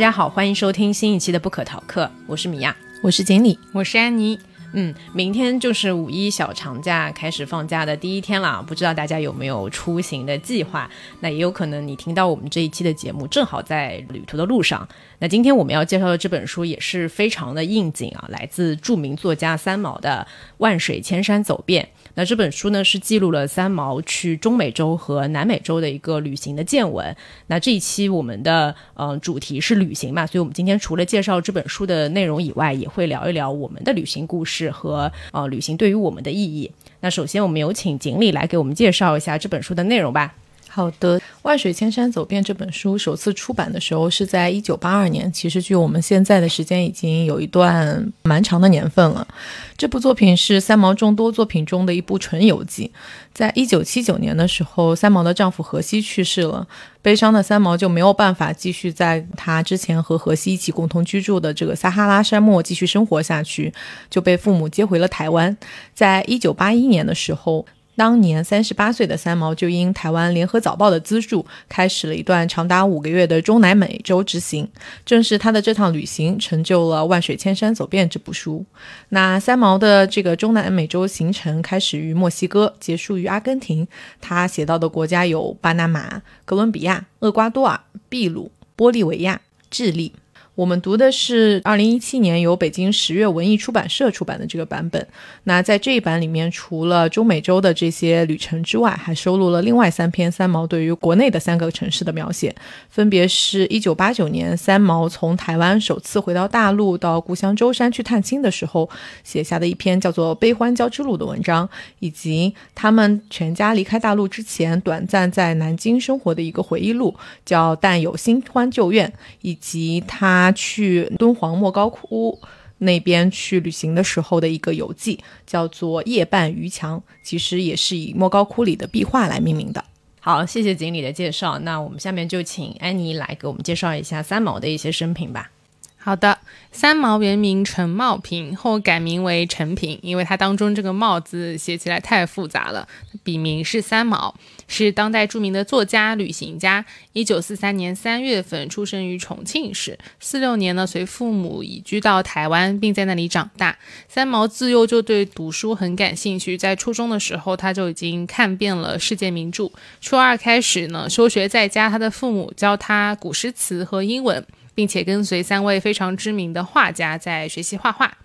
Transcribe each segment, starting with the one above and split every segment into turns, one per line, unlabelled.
大家好，欢迎收听新一期的不可逃课，我是米娅，
我是锦鲤，
我是安妮。
嗯，明天就是五一小长假开始放假的第一天了，不知道大家有没有出行的计划？那也有可能你听到我们这一期的节目，正好在旅途的路上。那今天我们要介绍的这本书也是非常的应景啊，来自著名作家三毛的《万水千山走遍》。那这本书呢，是记录了三毛去中美洲和南美洲的一个旅行的见闻。那这一期我们的嗯主题是旅行嘛，所以我们今天除了介绍这本书的内容以外，也会聊一聊我们的旅行故事和呃旅行对于我们的意义。那首先，我们有请锦鲤来给我们介绍一下这本书的内容吧。
好的，《万水千山走遍》这本书首次出版的时候是在一九八二年，其实距我们现在的时间已经有一段蛮长的年份了。这部作品是三毛众多作品中的一部纯游记。在一九七九年的时候，三毛的丈夫荷西去世了，悲伤的三毛就没有办法继续在她之前和荷西一起共同居住的这个撒哈拉沙漠继续生活下去，就被父母接回了台湾。在一九八一年的时候。当年三十八岁的三毛就因台湾联合早报的资助，开始了一段长达五个月的中南美洲之行。正是他的这趟旅行，成就了《万水千山走遍》这部书。那三毛的这个中南美洲行程开始于墨西哥，结束于阿根廷。他写到的国家有巴拿马、哥伦比亚、厄瓜多尔、秘鲁、玻利维亚、智利。我们读的是二零一七年由北京十月文艺出版社出版的这个版本。那在这一版里面，除了中美洲的这些旅程之外，还收录了另外三篇三毛对于国内的三个城市的描写，分别是一九八九年三毛从台湾首次回到大陆，到故乡舟山去探亲的时候写下的一篇叫做《悲欢交织录》的文章，以及他们全家离开大陆之前短暂在南京生活的一个回忆录，叫《但有新欢旧怨》，以及他。去敦煌莫高窟那边去旅行的时候的一个游记，叫做《夜半渔墙》，其实也是以莫高窟里的壁画来命名的。
好，谢谢锦鲤的介绍。那我们下面就请安妮来给我们介绍一下三毛的一些生平吧。
好的，三毛原名陈茂平，后改名为陈平，因为他当中这个“茂”字写起来太复杂了。笔名是三毛，是当代著名的作家、旅行家。一九四三年三月份出生于重庆市，四六年呢随父母移居到台湾，并在那里长大。三毛自幼就对读书很感兴趣，在初中的时候他就已经看遍了世界名著。初二开始呢休学在家，他的父母教他古诗词和英文。并且跟随三位非常知名的画家在学习画画。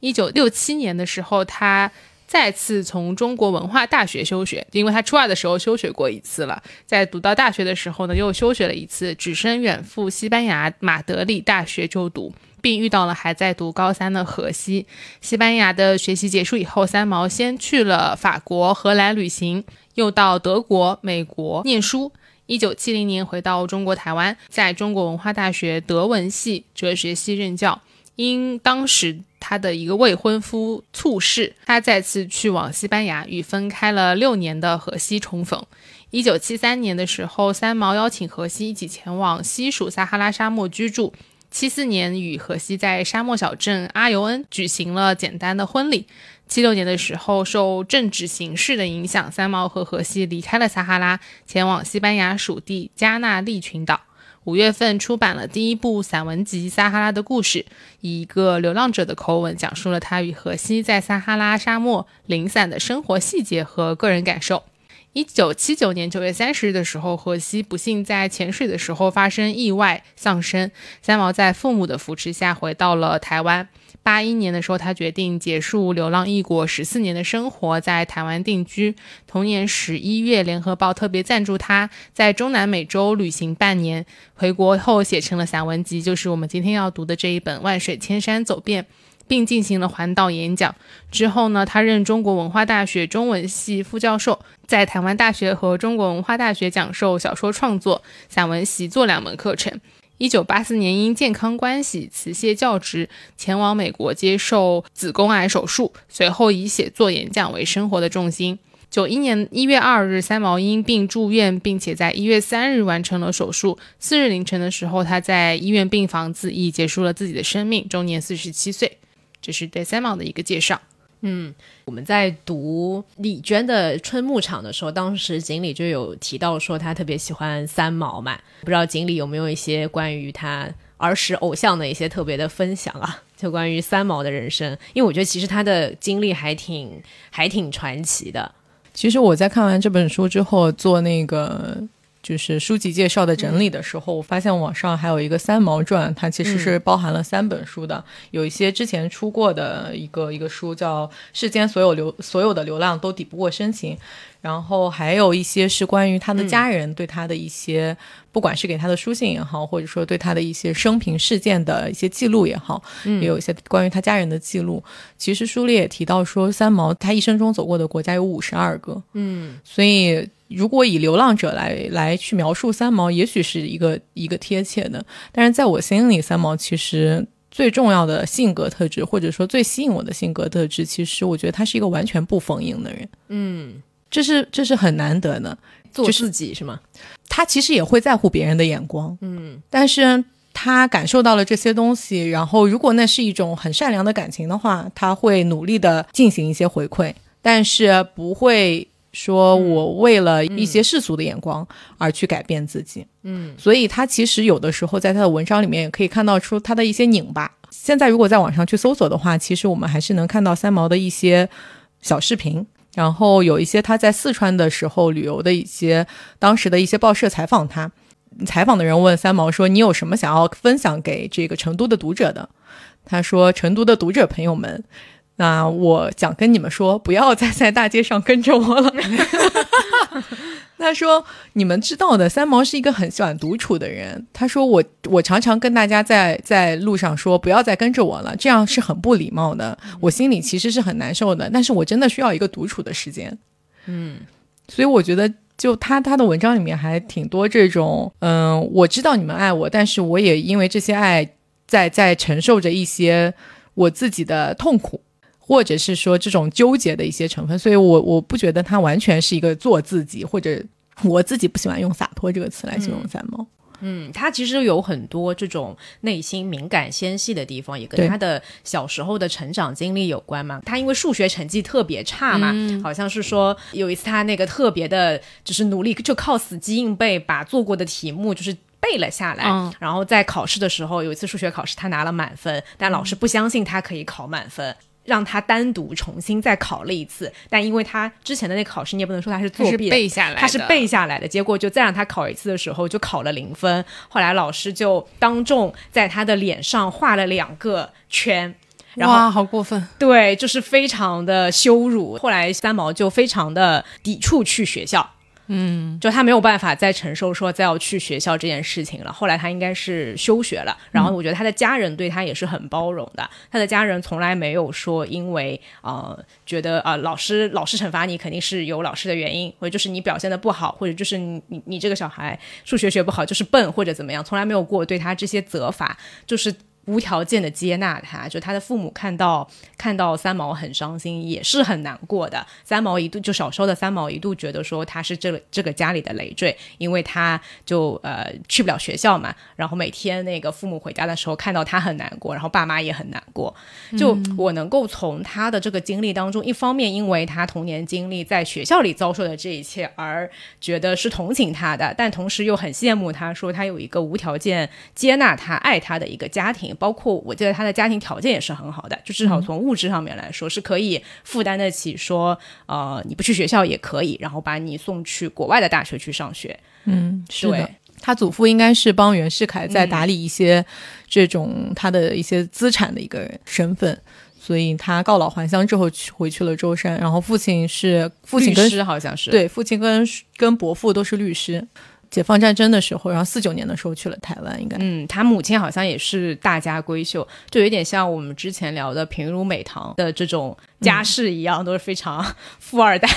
一九六七年的时候，他再次从中国文化大学休学，因为他初二的时候休学过一次了。在读到大学的时候呢，又休学了一次，只身远赴西班牙马德里大学就读，并遇到了还在读高三的荷西。西班牙的学习结束以后，三毛先去了法国、荷兰旅行，又到德国、美国念书。一九七零年回到中国台湾，在中国文化大学德文系、哲学系任教。因当时他的一个未婚夫猝逝，他再次去往西班牙，与分开了六年的荷西重逢。一九七三年的时候，三毛邀请荷西一起前往西属撒哈拉沙漠居住。七四年，与荷西在沙漠小镇阿尤恩举行了简单的婚礼。七六年的时候，受政治形势的影响，三毛和荷西离开了撒哈拉，前往西班牙属地加纳利群岛。五月份出版了第一部散文集《撒哈拉的故事》，以一个流浪者的口吻讲述了他与荷西在撒哈拉沙漠零散的生活细节和个人感受。一九七九年九月三十日的时候，荷西不幸在潜水的时候发生意外丧生，三毛在父母的扶持下回到了台湾。八一年的时候，他决定结束流浪异国十四年的生活，在台湾定居。同年十一月，《联合报》特别赞助他在中南美洲旅行半年，回国后写成了散文集，就是我们今天要读的这一本《万水千山走遍》，并进行了环岛演讲。之后呢，他任中国文化大学中文系副教授，在台湾大学和中国文化大学讲授小说创作、散文习作两门课程。一九八四年因健康关系辞谢教职，前往美国接受子宫癌手术，随后以写作演讲为生活的重心。九一年一月二日，三毛因病住院，并且在一月三日完成了手术。四日凌晨的时候，他在医院病房自缢，结束了自己的生命，终年四十七岁。这是对三毛的一个介绍。
嗯，我们在读李娟的《春牧场》的时候，当时锦鲤就有提到说他特别喜欢三毛嘛，不知道锦鲤有没有一些关于他儿时偶像的一些特别的分享啊，就关于三毛的人生，因为我觉得其实他的经历还挺还挺传奇的。
其实我在看完这本书之后，做那个就是书籍介绍的整理的时候，我发现网上还有一个《三毛传》，它其实是包含了三本书的，有一些之前出过的一个一个书叫《世间所有流所有的流浪都抵不过深情》，然后还有一些是关于他的家人对他的一些，不管是给他的书信也好，或者说对他的一些生平事件的一些记录也好，也有一些关于他家人的记录。其实书里也提到说，三毛他一生中走过的国家有五十二个，
嗯，
所以如果以流浪者来来去描述三毛，也许是一个一个贴切的。但是在我心里，三毛其实最重要的性格特质，或者说最吸引我的性格特质，其实我觉得他是一个完全不逢迎的人。
嗯，
这是这是很难得的。
做
就是
自己是吗？
他其实也会在乎别人的眼光，
嗯
但是他感受到了这些东西，然后如果那是一种很善良的感情的话，他会努力的进行一些回馈，但是不会说我为了一些世俗的眼光而去改变自己。
嗯
所以他其实有的时候在他的文章里面也可以看到出他的一些拧巴。现在如果在网上去搜索的话，其实我们还是能看到三毛的一些小视频，然后有一些他在四川的时候旅游的一些当时的一些报社采访他，采访的人问三毛说：“你有什么想要分享给这个成都的读者的？”他说：“成都的读者朋友们。”那我想跟你们说，不要再在大街上跟着我了。他说：“你们知道的，三毛是一个很喜欢独处的人。他说我我常常跟大家在在路上说，不要再跟着我了，这样是很不礼貌的。我心里其实是很难受的，但是我真的需要一个独处的时间。
嗯
所以我觉得，就他他的文章里面还挺多这种，嗯，我知道你们爱我，但是我也因为这些爱在在承受着一些我自己的痛苦。”或者是说这种纠结的一些成分，所以我我不觉得他完全是一个做自己，或者我自己不喜欢用洒脱这个词来形容三毛。
嗯，他其实有很多这种内心敏感纤细的地方，也跟他的小时候的成长经历有关嘛。他因为数学成绩特别差嘛，好像是说有一次他那个特别的，就是努力就靠死记硬背把做过的题目就是。背了下来，
嗯
然后在考试的时候，有一次数学考试他拿了满分，但老师不相信他可以考满分，让他单独重新再考了一次。但因为他之前的那个考试，你也不能说他是作弊的，
背下来的，
他是背下来的，结果就再让他考一次的时候就考了零分。后来老师就当众在他的脸上画了两个圈。然后
哇，好过分！
对，就是非常的羞辱。后来三毛就非常的抵触去学校，嗯，就他没有办法再承受说再要去学校这件事情了。后来他应该是休学了。然后我觉得他的家人对他也是很包容的，他的家人从来没有说因为呃觉得啊、呃老师老师惩罚你肯定是有老师的原因，或者就是你表现的不好，或者就是你你你这个小孩数学学不好就是笨或者怎么样，从来没有过对他这些责罚，就是。无条件的接纳他，就他的父母看到看到三毛很伤心，也是很难过的。三毛一度就小时候的三毛一度觉得说他是这个这个家里的累赘，因为他就呃去不了学校嘛，然后每天那个父母回家的时候看到他很难过，然后爸妈也很难过。就我能够从他的这个经历当中，一方面因为他童年经历在学校里遭受的这一切而觉得是同情他的，但同时又很羡慕他，说他有一个无条件接纳他、爱他的一个家庭，包括我记得他的家庭条件也是很好的，就至少从物质上面来说是可以负担得起说，呃，你不去学校也可以，然后把你送去国外的大学去上学。
嗯，是的。他祖父应该是帮袁世凯在打理一些这种他的一些资产的一个身份，所以他告老还乡之后去回去了舟山，然后父亲是父亲跟
律师好像是，
对父亲跟跟伯父都是律师。解放战争的时候，然后四九年的时候去了台湾，应该
嗯，他母亲好像也是大家闺秀，就有点像我们之前聊的平如美堂的这种家世一样，都是非常富二代。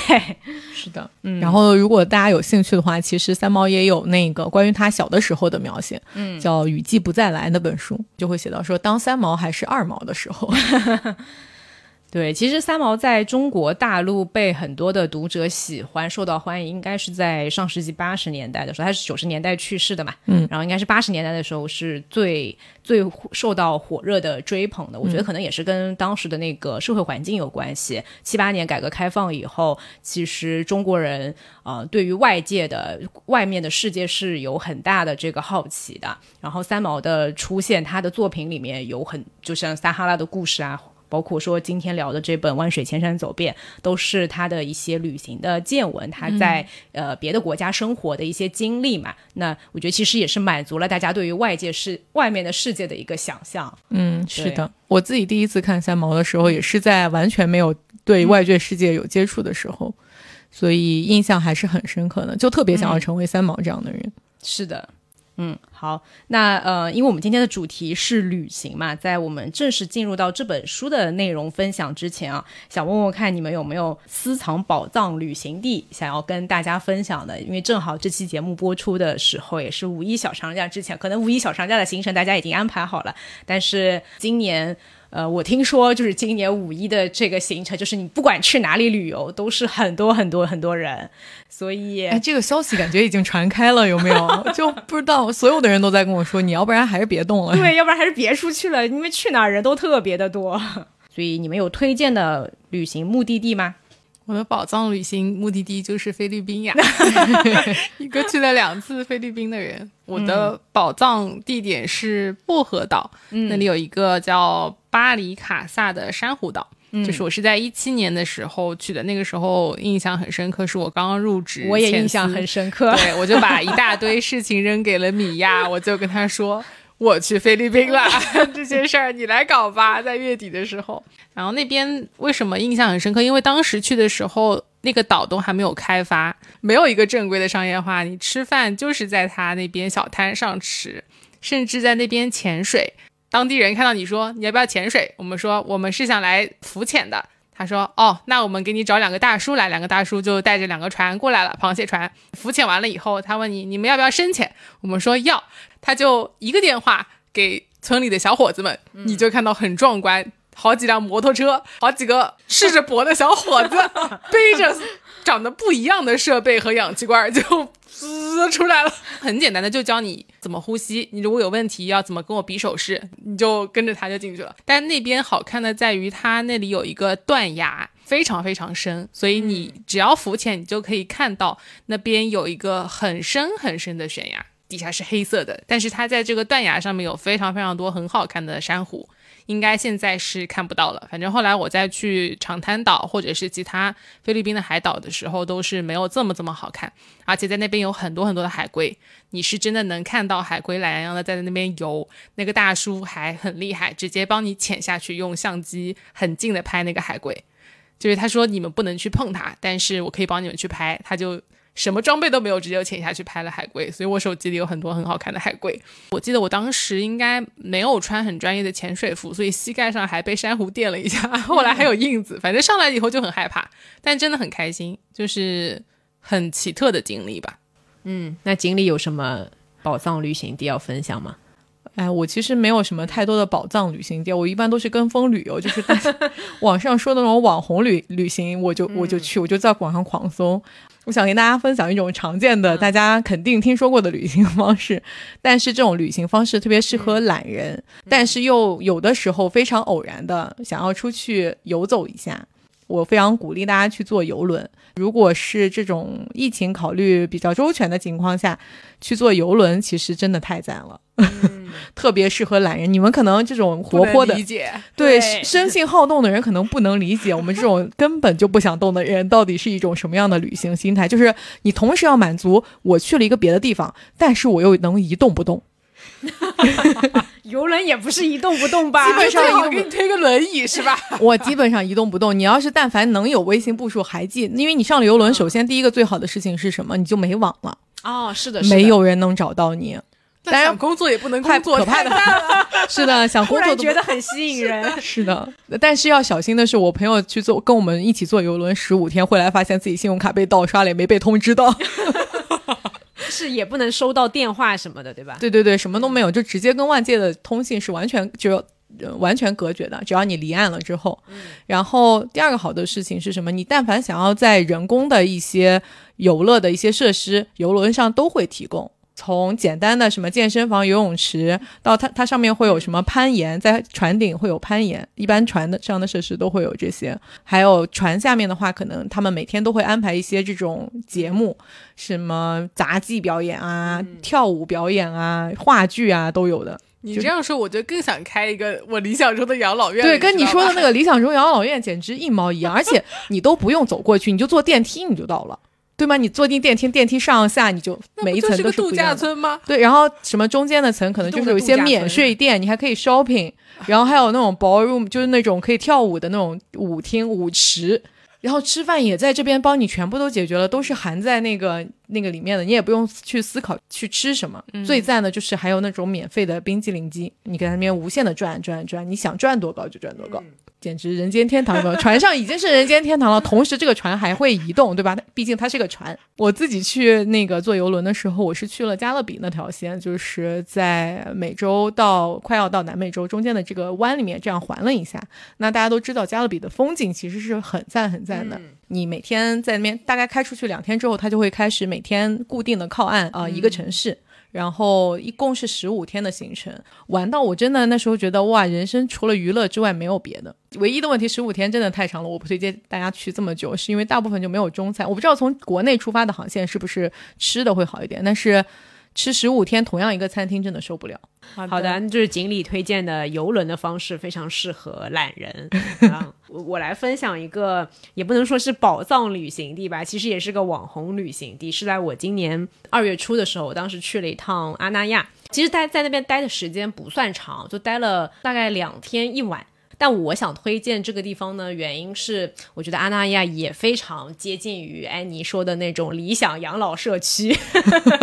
是的。嗯，然后如果大家有兴趣的话，其实三毛也有那个关于他小的时候的描写，嗯，叫《雨季不再来》那本书，就会写到说，当三毛还是二毛的时候，
对，其实三毛在中国大陆被很多的读者喜欢、受到欢迎，应该是在上世纪八十年代的时候，他是九十年代去世的嘛，
嗯，
然后应该是八十年代的时候是最最受到火热的追捧的。我觉得可能也是跟当时的那个社会环境有关系。七八年改革开放以后，其实中国人呃对于外界的外面的世界是有很大的这个好奇的。然后三毛的出现，他的作品里面有很就像撒哈拉的故事啊。包括说今天聊的这本《万水千山走遍》，都是他的一些旅行的见闻，他在呃别的国家生活的一些经历嘛。那我觉得其实也是满足了大家对于外界世外面的世界的一个想象。
嗯，是的，我自己第一次看三毛的时候，也是在完全没有对外界世界有接触的时候，所以印象还是很深刻的，就特别想要成为三毛这样的人。
是的。嗯，好，那呃，因为我们今天的主题是旅行嘛，在我们正式进入到这本书的内容分享之前啊，想问问看你们有没有私藏宝藏旅行地想要跟大家分享的？因为正好这期节目播出的时候也是五一小长假之前，可能五一小长假的行程大家已经安排好了，但是今年。呃，我听说就是今年五一的这个行程，就是你不管去哪里旅游，都是很多很多很多人，所以
哎，这个消息感觉已经传开了，有没有？就不知道，所有的人都在跟我说，你要不然还是别动了，
对，要不然还是别出去了，因为去哪儿人都特别的多，所以你们有推荐的旅行目的地吗？
我的宝藏旅行目的地就是菲律宾呀，一个去了两次菲律宾的人。我的宝藏地点是薄荷岛，那里有一个叫巴黎卡萨的珊瑚岛，就是我是在一七年的时候去的，那个时候印象很深刻，是我刚刚入职，
我也印象很深刻，
对我就把一大堆事情扔给了米娅，我就跟他说。我去菲律宾了，这些事儿你来搞吧。在月底的时候，然后那边为什么印象很深刻？因为当时去的时候，那个岛都还没有开发，没有一个正规的商业化。你吃饭就是在他那边小摊上吃，甚至在那边潜水。当地人看到你说你要不要潜水，我们说我们是想来浮潜的。他说哦，那我们给你找两个大叔来，两个大叔就带着两个船过来了，螃蟹船。浮潜完了以后，他问你你们要不要深潜，我们说要。他就一个电话给村里的小伙子们，你就看到很壮观，好几辆摩托车，好几个赤着脖的小伙子，背着长得不一样的设备和氧气罐，就 滋出来了。很简单的，就教你怎么呼吸。你如果有问题，要怎么跟我比手势，你就跟着他就进去了。但那边好看的在于，它那里有一个断崖，非常非常深，所以你只要浮潜，你就可以看到那边有一个很深很深的悬崖。底下是黑色的，但是它在这个断崖上面有非常非常多很好看的珊瑚，应该现在是看不到了。反正后来我再去长滩岛或者是其他菲律宾的海岛的时候，都是没有这么这么好看。而且在那边有很多很多的海龟，你是真的能看到海龟懒洋洋的在那边游。那个大叔还很厉害，直接帮你潜下去，用相机很近的拍那个海龟。就是他说你们不能去碰它，但是我可以帮你们去拍，他就。什么装备都没有，直接就潜下去拍了海龟，所以我手机里有很多很好看的海龟。我记得我当时应该没有穿很专业的潜水服，所以膝盖上还被珊瑚垫了一下，后来还有印子。反正上来以后就很害怕，但真的很开心，就是很奇特的经历吧。
嗯，那锦鲤有什么宝藏旅行地要分享吗？
哎，我其实没有什么太多的宝藏旅行地，我一般都是跟风旅游，就是 网上说的那种网红旅旅行，我就我就去，我就在网上狂搜。我想跟大家分享一种常见的、大家肯定听说过的旅行方式，但是这种旅行方式特别适合懒人，但是又有的时候非常偶然的想要出去游走一下。我非常鼓励大家去坐游轮。如果是这种疫情考虑比较周全的情况下，去坐游轮其实真的太赞了，特别适合懒人。你们可能这种活泼的、
理解
对生性好动的人可能不能理解我们这种根本就不想动的人到底是一种什么样的旅行心态。就是你同时要满足我去了一个别的地方，但是我又能一动不动。
游轮也不是一动不动吧？
基本上
我给你推个轮椅是吧？
我基本上一动不动。你要是但凡能有微信步数还记，因为你上了游轮，首先第一个最好的事情是什么？你就没网了。
哦，是的，
没有人能找到你。
当然工作也不能工作，
可怕的。是的，想工作
觉得很吸引人。
是的，但是要小心的是，我朋友去做跟我们一起坐游轮十五天，回来发现自己信用卡被盗刷了，也没被通知到。
是也不能收到电话什么的，对吧？
对对对，什么都没有，就直接跟外界的通信是完全就呃完全隔绝的，只要你离岸了之后。然后第二个好的事情是什么？你但凡想要在人工的一些游乐的一些设施，游轮上都会提供。从简单的什么健身房、游泳池，到它它上面会有什么攀岩，在船顶会有攀岩，一般船的上的设施都会有这些。还有船下面的话，可能他们每天都会安排一些这种节目，什么杂技表演啊、跳舞表演啊、话剧啊都有的。
你这样说，我就更想开一个我理想中的养老院。
对，跟你说的那，
个
理想中养老院简直一毛一样，而且你都不用走过去，你就坐电梯你就到了，对吗？你坐进电梯，电梯上下你就每一层都
是度假。村吗？
对，然后什么中间的层可能就是有一些免税店，你还可以 shopping，然后还有那种 ballroom，就是那种可以跳舞的那种舞厅、舞池，然后吃饭也在这边帮你全部都解决了，都是含在那个那个里面的，你也不用去思考去吃什么。最赞的就是还有那种免费的冰激凌机，你给它那边无限的转转转，你想转多高就转多高。简直人间天堂了！船上已经是人间天堂了，同时这个船还会移动，对吧？毕竟它是个船。我自己去那个坐游轮的时候，我是去了加勒比那条线，就是在美洲到快要到南美洲中间的这个湾里面，这样环了一下。那大家都知道，加勒比的风景其实是很赞很赞的。你每天在那边大概开出去两天之后，它就会开始每天固定的靠岸啊、一个城市。然后一共是十五天的行程，玩到我真的那时候觉得哇，人生除了娱乐之外没有别的。唯一的问题，十五天真的太长了，我不推荐大家去这么久，是因为大部分就没有中餐。我不知道从国内出发的航线是不是吃的会好一点，但是吃十五天同样一个餐厅真的受不了。
好的，那就是锦鲤推荐的游轮的方式，非常适合懒人。啊，我我来分享一个，也不能说是宝藏旅行地吧，其实也是个网红旅行地，是在我今年二月初的时候，我当时去了一趟阿那亚。其实待在那边待的时间不算长，就待了大概两天一晚。但我想推荐这个地方呢，原因是我觉得阿那亚也非常接近于安妮说的那种理想养老社区。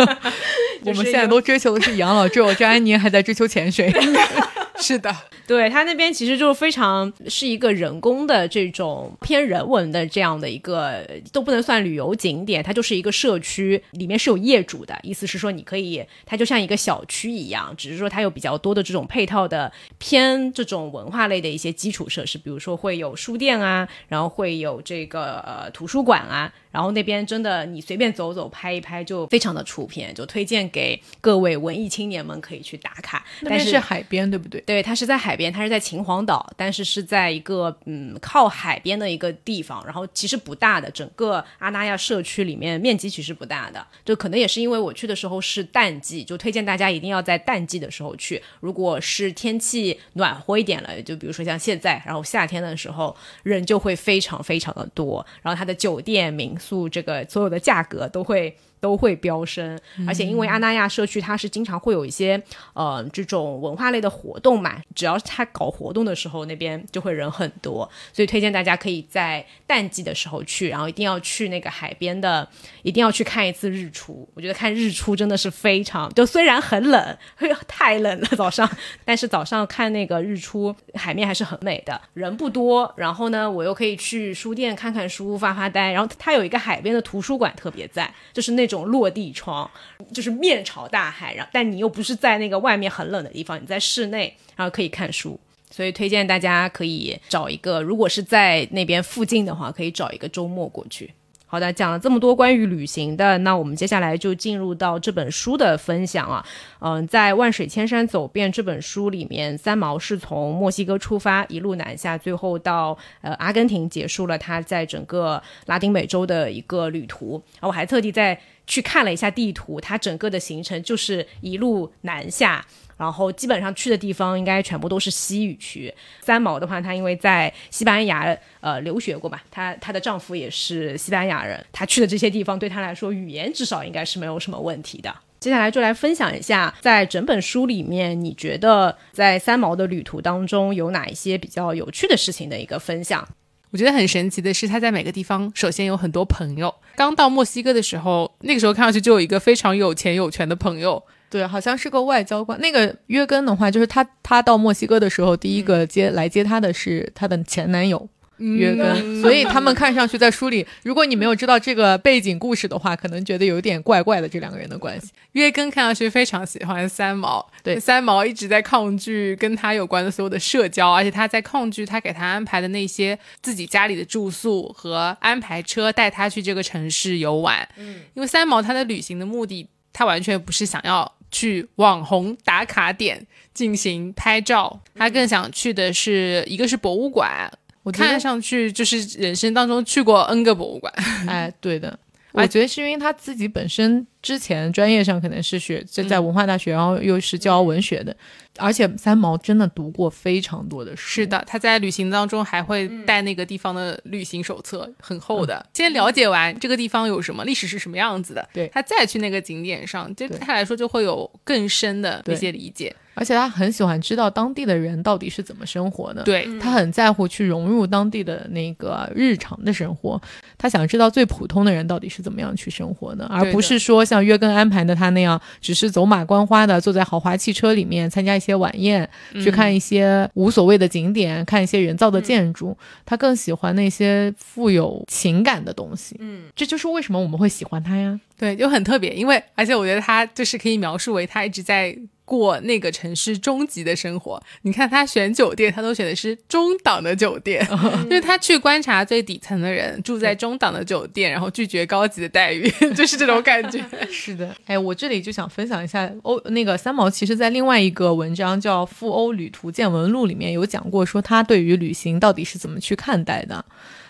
我们现在都追求的是养老，只有这安妮还在追求潜水。
是的，
对它那边其实就非常是一个人工的这种偏人文的这样的一个都不能算旅游景点，它就是一个社区，里面是有业主的，意思是说你可以，它就像一个小区一样，只是说它有比较多的这种配套的偏这种文化类的一些基础设施，比如说会有书店啊，然后会有这个呃图书馆啊，然后那边真的你随便走走拍一拍就非常的出片，就推荐给各位文艺青年们可以去打卡。但是
那边是海边，对不对？
对，它是在海边，它是在秦皇岛，但是是在一个嗯靠海边的一个地方，然后其实不大的，整个阿那亚社区里面面积其实不大的，就可能也是因为我去的时候是淡季，就推荐大家一定要在淡季的时候去。如果是天气暖和一点了，就比如说像现在，然后夏天的时候人就会非常非常的多，然后它的酒店、民素这个所有的价格都会。都会飙升，而且因为阿那亚社区它是经常会有一些呃这种文化类的活动嘛，只要是他搞活动的时候，那边就会人很多，所以推荐大家可以在淡季的时候去，然后一定要去那个海边的，一定要去看一次日出。我觉得看日出真的是非常，就虽然很冷，太冷了早上，但是早上看那个日出，海面还是很美的，人不多，然后呢，我又可以去书店看看书、发发呆，然后它有一个海边的图书馆特别在，就是那种种落地窗，就是面朝大海，然后但你又不是在那个外面很冷的地方，你在室内，然后可以看书。所以推荐大家可以找一个，如果是在那边附近的话，可以找一个周末过去。好的，讲了这么多关于旅行的，那我们接下来就进入到这本书的分享啊。嗯、在《万水千山走遍》这本书里面，三毛是从墨西哥出发，一路南下，最后到呃阿根廷结束了他在整个拉丁美洲的一个旅途。啊我还特地在去看了一下地图，它整个的行程就是一路南下。然后基本上去的地方应该全部都是西语区。三毛的话，她因为在西班牙呃留学过嘛，她她的丈夫也是西班牙人，她去的这些地方对她来说语言至少应该是没有什么问题的。接下来就来分享一下，在整本书里面，你觉得在三毛的旅途当中有哪一些比较有趣的事情的一个分享？
我觉得很神奇的是，他在每个地方首先有很多朋友。刚到墨西哥的时候，那个时候看上去就有一个非常有钱有权的朋友，
对，好像是个外交官。那个约根的话，就是他他到墨西哥的时候，第一个接、来接他的是他的前男友。约根，所以他们看上去在书里，如果你没有知道这个背景故事的话，可能觉得有点怪怪的这两个人的关系。
约根看上去非常喜欢三毛，
对
三毛一直在抗拒跟他有关的所有的社交，而且他在抗拒他给他安排的那些自己家里的住宿和安排车带他去这个城市游玩。嗯，因为三毛他的旅行的目的，他完全不是想要去网红打卡点进行拍照，他更想去的是一个是博物馆。
我
看上去就是人生当中去过 N 个博物馆，
哎，对的，我觉得是因为他自己本身之前专业上可能是学在在文化大学，然后又是教文学的，而且三毛真的读过非常多的书。
是的，他在旅行当中还会带那个地方的旅行手册，很厚的。先了解完这个地方有什么历史是什么样子的，
对。
他再去那个景点上，对
对。
他来说就会有更深的一些理解。
而且他很喜欢知道当地的人到底是怎么生活的。
对，
他很在乎去融入当地的那个日常的生活，他想知道最普通的人到底是怎么样去生活的，而不是说像约根安排的他那样，只是走马观花的坐在豪华汽车里面参加一些晚宴，去看一些无所谓的景点，看一些人造的建筑。他更喜欢那些富有情感的东西。嗯，这就是为什么我们会喜欢他呀。
对，就很特别，因为而且我觉得他就是可以描述为他一直在。过那个城市中级的生活，你看他选酒店，他都选的是中档的酒店，就是他去观察最底层的人住在中档的酒店，然后拒绝高级的待遇，就是这种感觉。
是的，哎，我这里就想分享一下欧那个三毛，其实在另外一个文章叫《赴欧旅途见闻录》里面有讲过，说他对于旅行到底是怎么去看待的。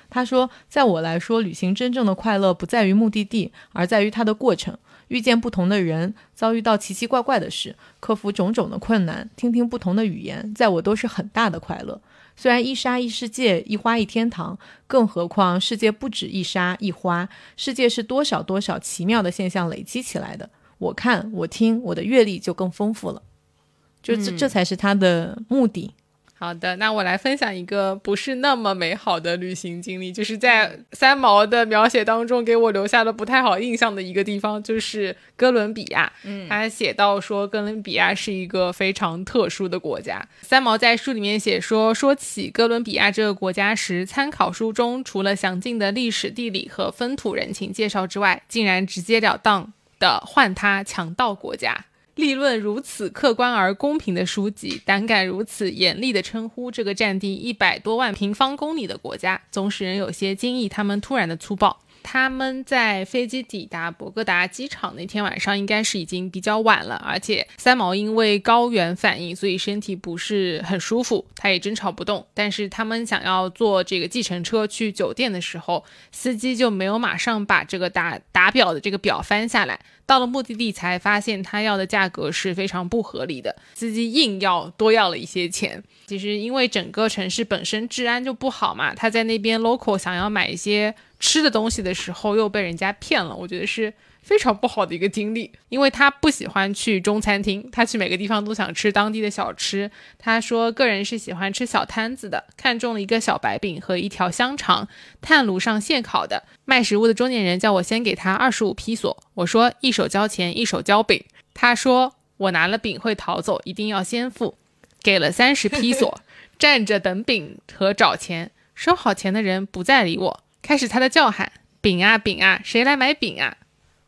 他说，在我来说，旅行真正的快乐不在于目的地，而在于它的过程。遇见不同的人，遭遇到奇奇怪怪的事，克服种种的困难，听听不同的语言，在我都是很大的快乐。虽然一沙一世界，一花一天堂，更何况世界不止一沙一花，世界是多少多少奇妙的现象累积起来的。我看，我听，我的阅历就更丰富了。就这，这才是他的目的。
好的，那我来分享一个不是那么美好的旅行经历，就是在三毛的描写当中给我留下了不太好印象的一个地方，就是哥伦比亚。嗯，他写到说，哥伦比亚是一个非常特殊的国家。三毛在书里面写说，说起哥伦比亚这个国家时，参考书中除了详尽的历史、地理和风土人情介绍之外，竟然直截了当的唤它强盗国家。立论如此客观而公平的书籍，胆敢如此严厉的称呼这个占地一百多万平方公里的国家，总使人有些惊异。他们突然的粗暴。他们在飞机抵达博格达机场那天晚上，应该是已经比较晚了。而且三毛因为高原反应，所以身体不是很舒服，他也争吵不动。但是他们想要坐这个计程车去酒店的时候，司机就没有马上把这个打打表的这个表翻下来。到了目的地才发现他要的价格是非常不合理的，司机硬要多要了一些钱。其实因为整个城市本身治安就不好嘛，他在那边 local 想要买一些吃的东西的时候又被人家骗了，我觉得是非常不好的一个经历。因为他不喜欢去中餐厅，他去每个地方都想吃当地的小吃。他说个人是喜欢吃小摊子的，看中了一个小白饼和一条香肠，炭炉上现烤的。卖食物的中年人叫我先给他二十五披索，我说一手交钱一手交饼。他说我拿了饼会逃走，一定要先付。给了三十披索，站着等饼和找钱。收好钱的人不再理我，开始他的叫喊：“饼啊饼啊，谁来买饼啊？”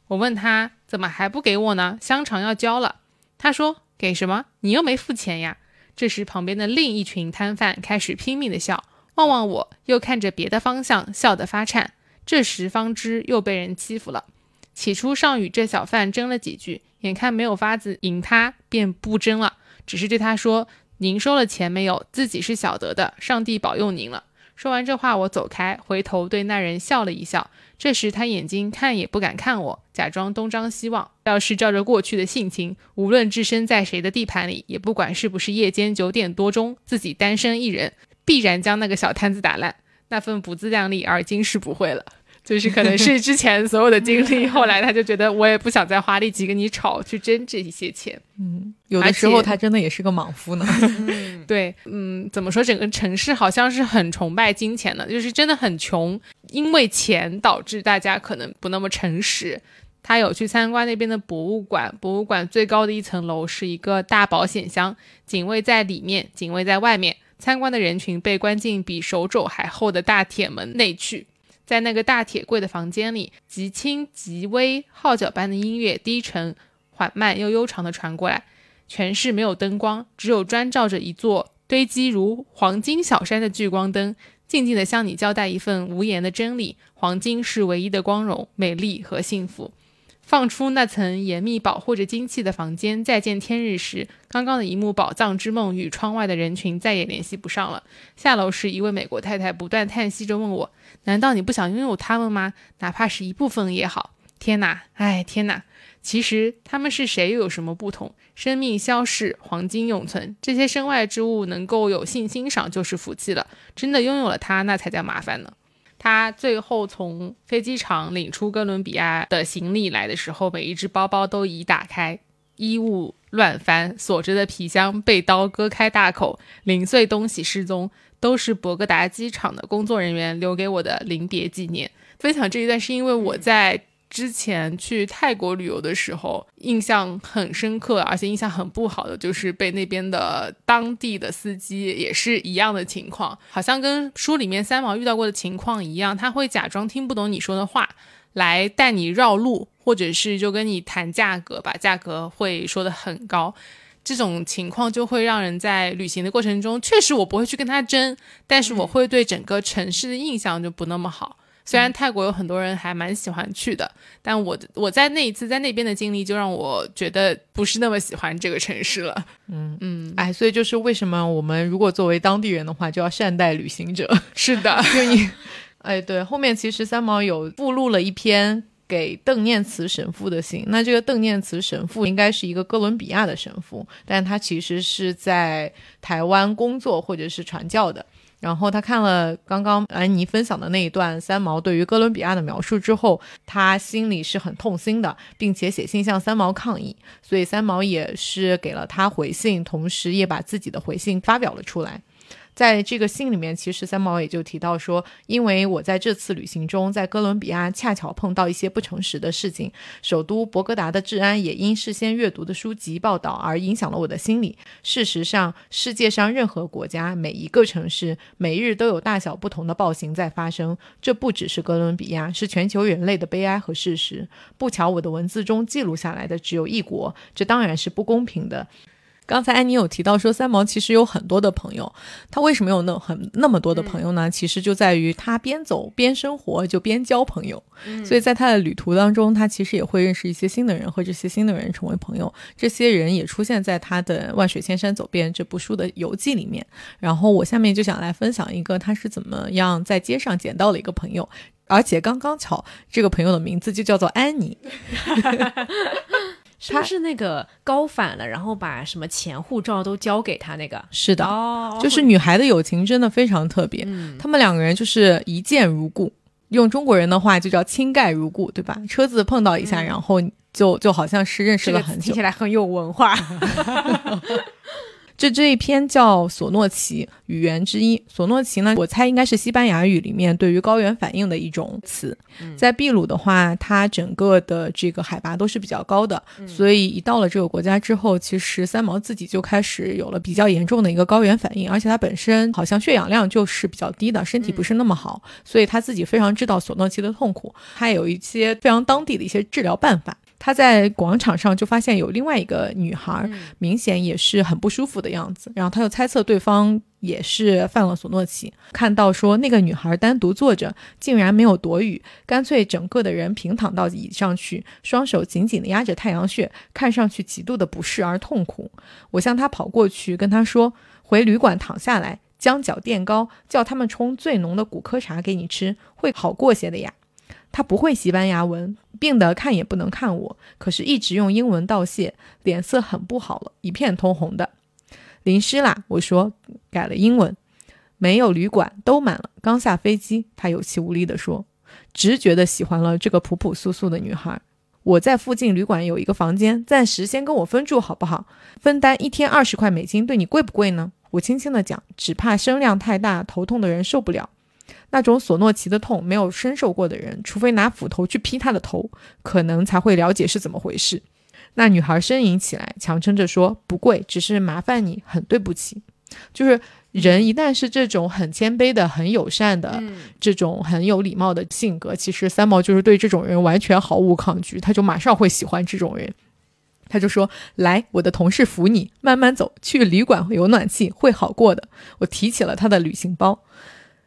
我问他怎么还不给我呢？香肠要交了。他说：“给什么？你又没付钱呀。”这时，旁边的另一群摊贩开始拼命的笑，望望我，又看着别的方向，笑得发颤。这时方知又被人欺负了。起初尚与这小贩争了几句，眼看没有法子赢他，便不争了，只是对他说。您收了钱没有？自己是晓得的。上帝保佑您了。说完这话，我走开，回头对那人笑了一笑。这时他眼睛看也不敢看我，假装东张西望。要是照着过去的性情，无论置身在谁的地盘里，也不管是不是夜间九点多钟，自己单身一人，必然将那个小摊子打烂。那份不自量力，而今是不会了。就是可能是之前所有的经历，后来他就觉得我也不想再花力气跟你吵去争这一些钱。
嗯，有的时候他真的也是个莽夫呢。
对，嗯，怎么说？整个城市好像是很崇拜金钱的，就是真的很穷，因为钱导致大家可能不那么诚实。他有去参观那边的博物馆，博物馆最高的一层楼是一个大保险箱，警卫在里面，警卫在外面。参观的人群被关进比手肘还厚的大铁门内去。在那个大铁柜的房间里，极轻极微、号角般的音乐，低沉、缓慢又悠长地传过来。全室没有灯光，只有专照着一座堆积如黄金小山的聚光灯，静静地向你交代一份无言的真理：黄金是唯一的光荣、美丽和幸福。放出那层严密保护着金器的房间，再见天日时，刚刚的一幕宝藏之梦与窗外的人群再也联系不上了。下楼时，一位美国太太不断叹息着问我：“难道你不想拥有它们吗？哪怕是一部分也好。”天哪，哎，天哪！其实他们是谁又有什么不同？生命消逝，黄金永存，这些身外之物能够有幸欣赏就是福气了。真的拥有了它，那才叫麻烦呢。他最后从飞机场领出哥伦比亚的行李来的时候，每一只包包都已打开，衣物乱翻，锁着的皮箱被刀割开大口，零碎东西失踪，都是博格达机场的工作人员留给我的临别纪念。分享这一段是因为我在。之前去泰国旅游的时候，印象很深刻，而且印象很不好的就是被那边的当地的司机也是一样的情况，好像跟书里面三毛遇到过的情况一样，他会假装听不懂你说的话，来带你绕路，或者是就跟你谈价格，把价格会说的很高，这种情况就会让人在旅行的过程中，确实我不会去跟他争，但是我会对整个城市的印象就不那么好。虽然泰国有很多人还蛮喜欢去的，但我我在那一次在那边的经历就让我觉得不是那么喜欢这个城市了。
嗯嗯，哎，所以就是为什么我们如果作为当地人的话，就要善待旅行者。
是的，
就你，哎，对，后面其实三毛有附录了一篇给邓念慈神父的信。那这个邓念慈神父应该是一个哥伦比亚的神父，但他其实是在台湾工作或者是传教的。然后他看了刚刚安妮分享的那一段三毛对于哥伦比亚的描述之后，他心里是很痛心的，并且写信向三毛抗议。所以三毛也是给了他回信，同时也把自己的回信发表了出来。在这个信里面，其实三毛也就提到说，因为我在这次旅行中，在哥伦比亚恰巧碰到一些不诚实的事情，首都博格达的治安也因事先阅读的书籍报道而影响了我的心理。事实上，世界上任何国家每一个城市，每日都有大小不同的暴行在发生，这不只是哥伦比亚，是全球人类的悲哀和事实。不巧，我的文字中记录下来的只有一国，这当然是不公平的。刚才安妮有提到说，三毛其实有很多的朋友，他为什么有那很那么多的朋友呢？其实就在于他边走边生活，就边交朋友。所以在他的旅途当中，他其实也会认识一些新的人，和这些新的人成为朋友。这些人也出现在他的《万水千山走遍》这部书的游记里面。然后我下面就想来分享一个他是怎么样在街上捡到了一个朋友，而且刚刚巧，这个朋友的名字就叫做安妮。
他是那个高反了，然后把什么钱、护照都交给他那个。
是的，哦就是女孩的友情真的非常特别。他们两个人就是一见如故，用中国人的话就叫亲盖如故，对吧？车子碰到一下，然后就就好像是认识了很久，
听起来很有文化。
这这一篇叫索诺奇语言之一。索诺奇呢，我猜应该是西班牙语里面对于高原反应的一种词。在秘鲁的话，它整个的这个海拔都是比较高的，所以一到了这个国家之后，其实三毛自己就开始有了比较严重的一个高原反应，而且他本身好像血氧量就是比较低的，身体不是那么好，所以他自己非常知道索诺奇的痛苦，他有一些非常当地的一些治疗办法。他在广场上就发现有另外一个女孩，明显也是很不舒服的样子。然后他又猜测对方也是犯了索诺奇。看到说那个女孩单独坐着，竟然没有躲雨，干脆整个的人平躺到椅上去，双手紧紧地压着太阳穴，看上去极度的不适而痛苦。我向他跑过去，跟他说：“回旅馆躺下来，将脚垫高，叫他们冲最浓的骨科茶给你吃，会好过些的呀。”他不会西班牙文，病得看也不能看我，可是一直用英文道谢，脸色很不好了，一片通红的。淋湿啦，我说，改了英文，没有旅馆，都满了。刚下飞机，他有气无力地说，直觉的喜欢了这个朴朴素素的女孩。我在附近旅馆有一个房间，暂时先跟我分住好不好？分担一天二十块美金，对你贵不贵呢？我轻轻地讲，只怕声量太大，头痛的人受不了。那种索诺奇的痛，没有深受过的人，除非拿斧头去劈他的头，可能才会了解是怎么回事。那女孩呻吟起来，强撑着说：“不贵，只是麻烦你，很对不起。”就是人一旦是这种很谦卑的、很友善的、这种很有礼貌的性格，其实三毛就是对这种人完全毫无抗拒，他就马上会喜欢这种人。他就说：“来，我的同事扶你，慢慢走，去旅馆有暖气，会好过的。”我提起了他的旅行包。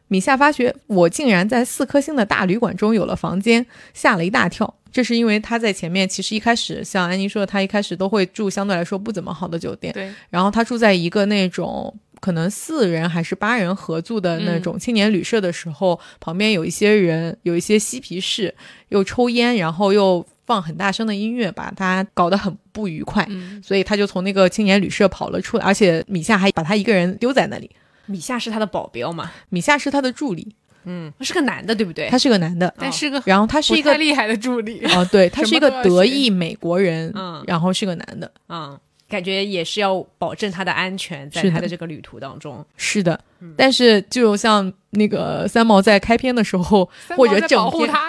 米夏发觉我竟然在四颗星的大旅馆中有了房间，吓了一大跳。这是因为他在前面其实一开始像安妮说的，他一开始都会住相对来说不怎么好的酒店，
对，
然后他住在一个那种可能四人还是八人合住的那种青年旅社的时候，旁边有一些人有一些嬉皮士，又抽烟，然后又放很大声的音乐，把他搞得很不愉快，所以他就从那个青年旅社跑了出来，而且米夏还把他一个人丢在那里。
米夏是他的保镖嘛？
米夏是他的助理，
嗯，是个男的，对不对？
他是个男的，
但是个
然后他是一个
厉害的助理。
哦，对，他是一个
什么都要学
德裔美国人，
嗯
然后是个男的，
嗯，感觉也是要保证他的安全，在他的这个旅途当中。
是的。但是就像那个三毛在开篇的时候，或者整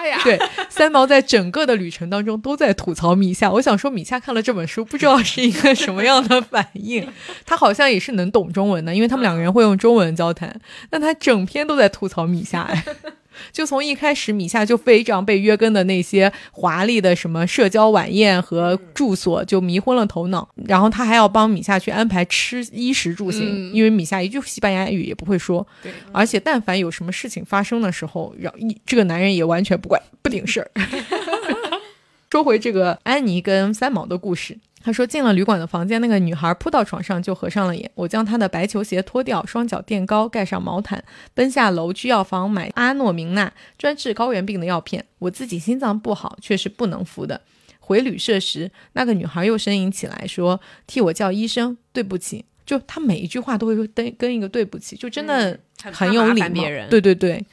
呀，
对，三毛在整个的旅程当中都在吐槽米夏。我想说，米夏看了这本书，不知道是一个什么样的反应。他好像也是能懂中文的，因为他们两个人会用中文交谈。但他整篇都在吐槽米夏，哎，就从一开始，米夏就非常被约根的那些华丽的什么社交晚宴和住所就迷昏了头脑，然后他还要帮米夏去安排吃衣食住行，
嗯
因为米夏一句西班牙语也不会说。
对，
而且但凡有什么事情发生的时候，让一这个男人也完全不管不顶事儿。说回这个安妮跟三毛的故事，他说进了旅馆的房间，那个女孩扑到床上就合上了眼。我将她的白球鞋脱掉，双脚垫高，盖上毛毯，奔下楼去药房买阿诺明娜专治高原病的药片。我自己心脏不好，却是不能服的。回旅社时，那个女孩又呻吟起来，说：“替我叫医生，对不起。”就她每一句话都会跟跟一个对不起，就真的很有礼貌。
烦别人。
对对对，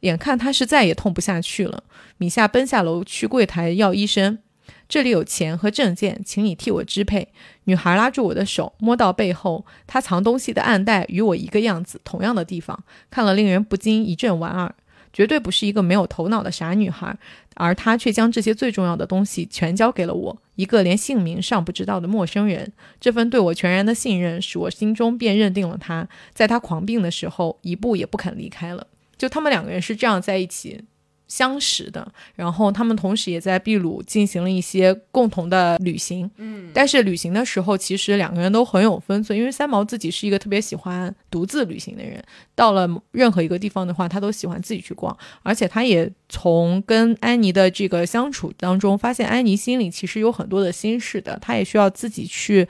眼看她是再也痛不下去了，米夏奔下楼去柜台要医生。这里有钱和证件，请你替我支配。女孩拉住我的手，摸到背后，她藏东西的暗袋与我一个样子，同样的地方，看了令人不禁一阵莞尔。绝对不是一个没有头脑的傻女孩，而她却将这些最重要的东西全交给了我，一个连姓名尚不知道的陌生人。这份对我全然的信任，使我心中便认定了她。在她狂病的时候，一步也不肯离开了。就他们两个人是这样在一起相识的，然后他们同时也在秘鲁进行了一些共同的旅行。嗯，但是旅行的时候，其实两个人都很有分寸，因为三毛自己是一个特别喜欢独自旅行的人，到了任何一个地方的话，他都喜欢自己去逛，而且他也从跟安妮的这个相处当中，发现安妮心里其实有很多的心事的，他也需要自己去。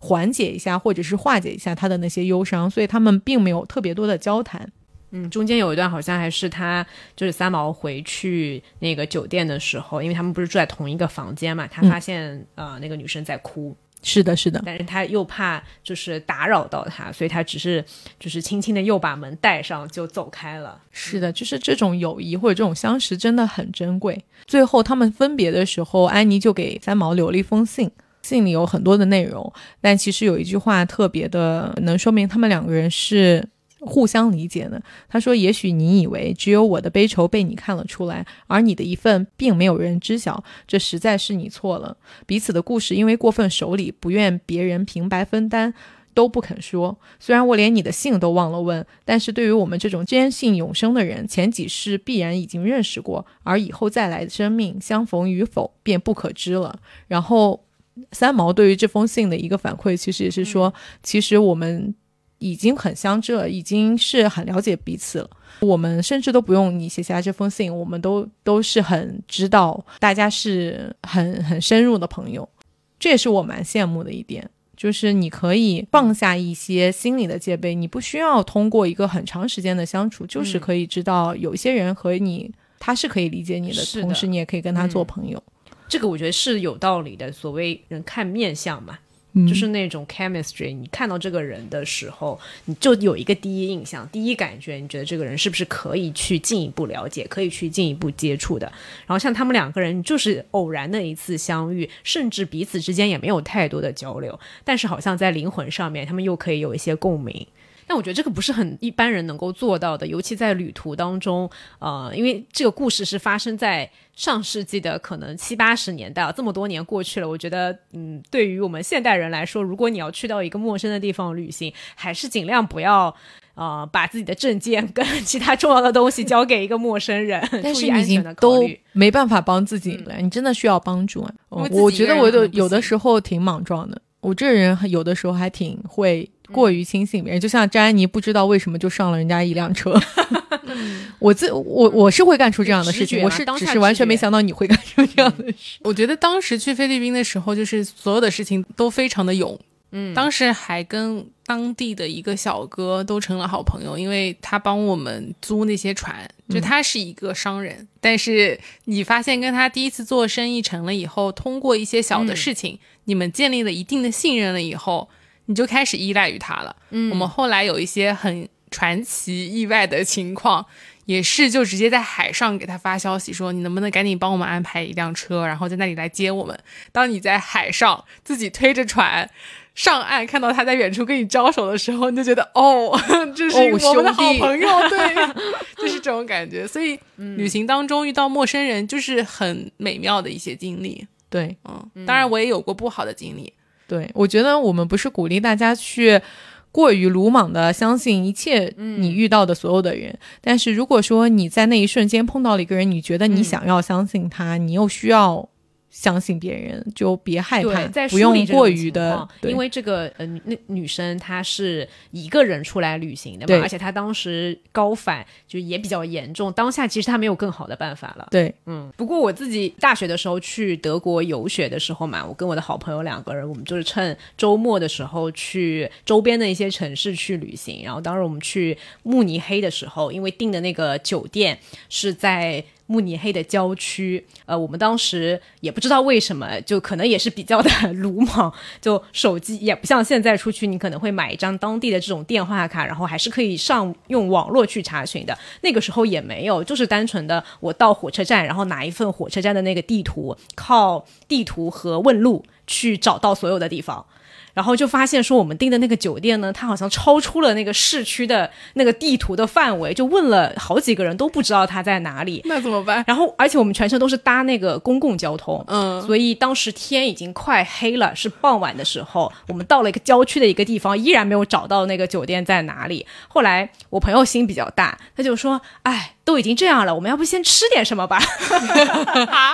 缓解一下，或者是化解一下他的那些忧伤，所以他们并没有特别多的交谈。
嗯，中间有一段好像还是他就是三毛回去那个酒店的时候，因为他们不是住在同一个房间嘛，他
嗯
发现、呃那个女生在哭，
是的，是的，
但是他又怕就是打扰到她，所以他只是就是轻轻的又把门带上就走开了。
是的，就是这种友谊或者这种相识真的很珍贵。最后他们分别的时候，安妮就给三毛留了一封信，信里有很多的内容，但其实有一句话特别的能说明他们两个人是。互相理解呢，他说：“也许你以为只有我的悲愁被你看了出来，而你的一份并没有人知晓，这实在是你错了。彼此的故事因为过分守礼，不愿别人平白分担，都不肯说。虽然我连你的姓都忘了问，但是对于我们这种坚信永生的人，前几世必然已经认识过，而以后再来的生命相逢与否便不可知了。然后，三毛对于这封信的一个反馈，其实也是说，其实我们已经很相知了，已经是很了解彼此了。我们甚至都不用你写下这封信，我们都都是很知道大家是很很深入的朋友，这也是我蛮羡慕的一点。就是你可以放下一些心理的戒备，你不需要通过一个很长时间的相处，就是可以知道有一些人和你他是可以理解你的，
的
同时你也可以跟他做朋友。
这个我觉得是有道理的。所谓人看面相嘛，
嗯
就是那种 chemistry，你看到这个人的时候，你就有一个第一印象、第一感觉，你觉得这个人是不是可以去进一步了解，可以去进一步接触的。然后像他们两个人就是偶然的一次相遇，甚至彼此之间也没有太多的交流，但是好像在灵魂上面，他们又可以有一些共鸣。但我觉得这个不是很一般人能够做到的，尤其在旅途当中，呃，因为这个故事是发生在上世纪的可能七八十年代啊，这么多年过去了，我觉得，嗯，对于我们现代人来说，如果你要去到一个陌生的地方旅行，还是尽量不要。呃，把自己的证件跟 其他重要的东西交给一个陌生人，
但是
你
已经都没办法帮自己了，你真的需要帮助啊！我觉得我有有的时候挺莽撞的，我这人有的时候还挺会过于轻信别人，就像张安妮不知道为什么就上了人家一辆车，我自我我是会干出这样的事情，我是只是完全没想到你会干出这样的事。
我觉得当时去菲律宾的时候，就是所有的事情都非常的勇。嗯，当时还跟当地的一个小哥都成了好朋友，因为他帮我们租那些船，就他是一个商人。但是你发现跟他第一次做生意成了以后，通过一些小的事情，你们建立了一定的信任了以后，你就开始依赖于他了。嗯，我们后来有一些很传奇意外的情况，也是就直接在海上给他发消息说，你能不能赶紧帮我们安排一辆车，然后在那里来接我们。当你在海上自己推着船。上岸看到他在远处跟你招手的时候，你就觉得哦，这是我们的好朋友，对，就是这种感觉。所以旅行当中遇到陌生人，就是很美妙的一些经历。
对，
嗯，当然我也有过不好的经历。
对，我觉得我们不是鼓励大家去过于鲁莽的相信一切你遇到的所有的人，但是如果说你在那一瞬间碰到了一个人，你觉得你想要相信他，你又需要。相信别人就别害怕，不用过于的，
因为这个呃，那女生她是一个人出来旅行的嘛，而且她当时高反就也比较严重，当下其实她没有更好的办法了。
对，
嗯。不过我自己大学的时候去德国游学的时候嘛，我跟我的好朋友两个人，我们就是趁周末的时候去周边的一些城市去旅行。然后当时我们去慕尼黑的时候，因为订的那个酒店是在。慕尼黑的郊区，呃，我们当时也不知道为什么，就可能也是比较的鲁莽，就手机也不像现在出去，你可能会买一张当地的这种电话卡，然后还是可以上用网络去查询的。那个时候也没有，就是单纯的我到火车站，然后拿一份火车站的那个地图，靠地图和问路去找到所有的地方。然后就发现说，我们订的那个酒店呢，它好像超出了那个市区的那个地图的范围，就问了好几个人都不知道它在哪里。
那怎么办？
然后，而且我们全程都是搭那个公共交通，嗯，所以当时天已经快黑了，是傍晚的时候，我们到了一个郊区的一个地方，依然没有找到那个酒店在哪里。后来我朋友心比较大，他就说：“哎，都已经这样了，我们要不先吃点什么吧？”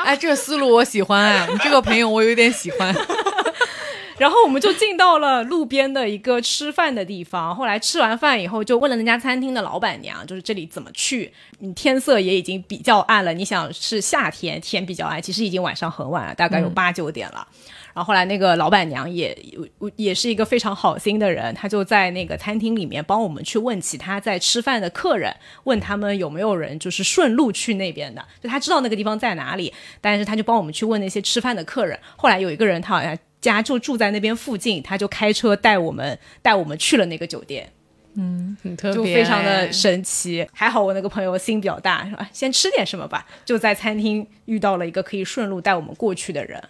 哎，这个思路我喜欢，哎，你这个朋友我有点喜欢。
然后我们就进到了路边的一个吃饭的地方。后来吃完饭以后，就问了那家餐厅的老板娘，就是这里怎么去？你天色也已经比较暗了。你想是夏天，天比较暗，其实已经晚上很晚了，大概有八九点了。然后后来那个老板娘也也是一个非常好心的人，她就在那个餐厅里面帮我们去问其他在吃饭的客人，问他们有没有人就是顺路去那边的，就他知道那个地方在哪里。但是他就帮我们去问那些吃饭的客人。后来有一个人，他好像。家就住在那边附近，他就开车带我们带我们去了那个酒店，
嗯，很特别，
就非常的神奇。还好我那个朋友心比较大，说先吃点什么吧。就在餐厅遇到了一个可以顺路带我们过去的人。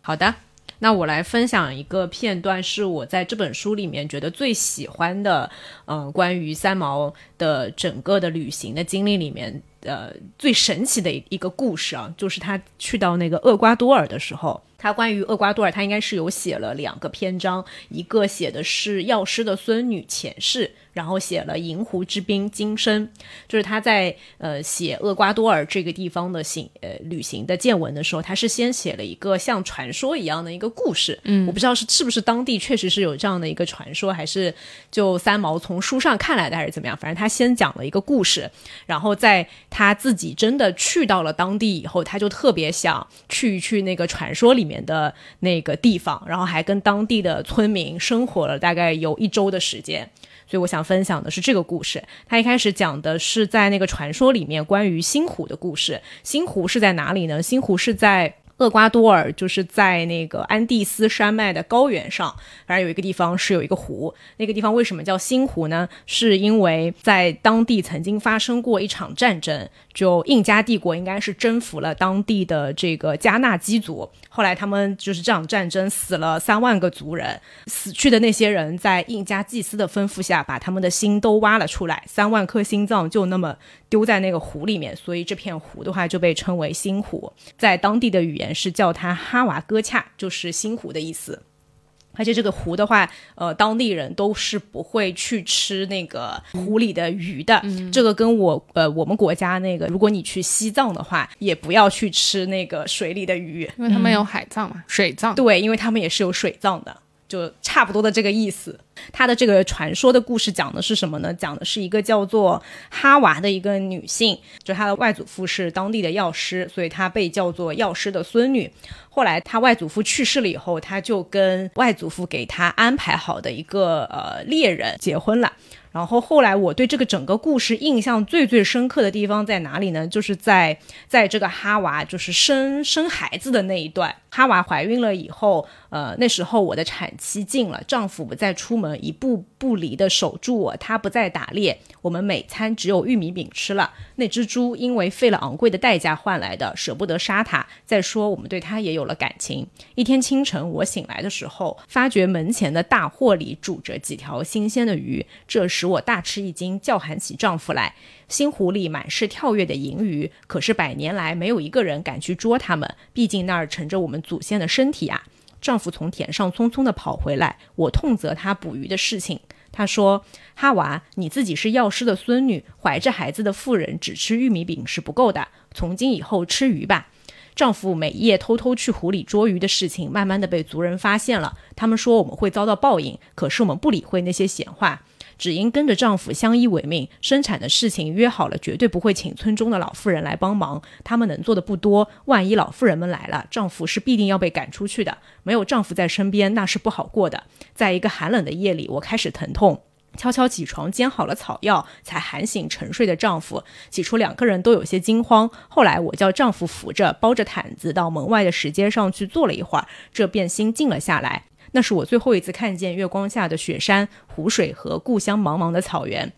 好的，那我来分享一个片段，是我在这本书里面觉得最喜欢的，嗯，关于三毛的整个的旅行的经历里面，呃，最神奇的一个故事啊，就是他去到那个厄瓜多尔的时候。他关于厄瓜多尔，他应该是有写了两个篇章，一个写的是药师的孙女前世。然后写了《银湖之滨今生》，就是他在呃写厄瓜多尔这个地方的行呃旅行的见闻的时候，他是先写了一个像传说一样的一个故事。嗯，我不知道是是不是当地确实是有这样的一个传说，还是就三毛从书上看来的，还是怎么样？反正他先讲了一个故事，然后在他自己真的去到了当地以后，他就特别想去一去那个传说里面的那个地方，然后还跟当地的村民生活了大概有一周的时间。所以我想分享的是这个故事。他一开始讲的是在那个传说里面关于星湖的故事。星湖是在哪里呢？星湖是在厄瓜多尔就是在那个安第斯山脉的高原上，反正有一个地方是有一个湖，那个地方为什么叫星湖呢？是因为在当地曾经发生过一场战争，就印加帝国应该是征服了当地的这个加纳基族，后来他们就是这场战争死了三万个族人，死去的那些人在印加祭司的吩咐下，把他们的心都挖了出来，三万颗心脏就那么丢在那个湖里面，所以这片湖的话就被称为星湖，在当地的语言。是叫它哈瓦哥恰，就是星湖的意思。而且这个湖的话，呃，当地人都是不会去吃那个湖里的鱼的。这个跟我呃我们国家那个，如果你去西藏的话，也不要去吃那个水里的鱼，
因为他们有海葬嘛，水葬。
对，因为他们也是有水葬的。就差不多的这个意思。他的这个传说的故事讲的是什么呢？讲的是一个叫做哈娃的一个女性，就她的外祖父是当地的药师，所以她被叫做药师的孙女。后来她外祖父去世了以后，她就跟外祖父给她安排好的一个呃猎人结婚了。然后后来我对这个整个故事印象最最深刻的地方在哪里呢？就是在在这个哈娃就是生生孩子的那一段，哈娃怀孕了以后，呃，那时候我的产期近了，丈夫不再出门，一步不离的守住我，他不再打猎，我们每餐只有玉米饼吃了。那只猪因为费了昂贵的代价换来的，舍不得杀它。再说我们对它也有了感情。一天清晨我醒来的时候，发觉门前的大货里煮着几条新鲜的鱼，这时。我大吃一惊，叫喊起丈夫来。新湖里满是跳跃的银鱼，可是百年来没有一个人敢去捉它们，毕竟那儿盛着我们祖先的身体啊。丈夫从田上匆匆地跑回来，我痛责他捕鱼的事情。他说：“哈娃，你自己是药师的孙女，怀着孩子的妇人只吃玉米饼是不够的，从今以后吃鱼吧。”丈夫每夜偷偷去湖里捉鱼的事情，慢慢的被族人发现了。他们说我们会遭到报应，可是我们不理会那些闲话。只因跟着丈夫相依为命，生产的事情约好了，绝对不会请村中的老妇人来帮忙。他们能做的不多，万一老妇人们来了，丈夫是必定要被赶出去的。没有丈夫在身边，那是不好过的。在一个寒冷的夜里，我开始疼痛，悄悄起床煎好了草药，才喊醒沉睡的丈夫。起初两个人都有些惊慌，后来我叫丈夫扶着，包着毯子到门外的石阶上去坐了一会儿，这便心静了下来。那是我最后一次看见月光下的雪山、湖水和故乡茫茫的草原。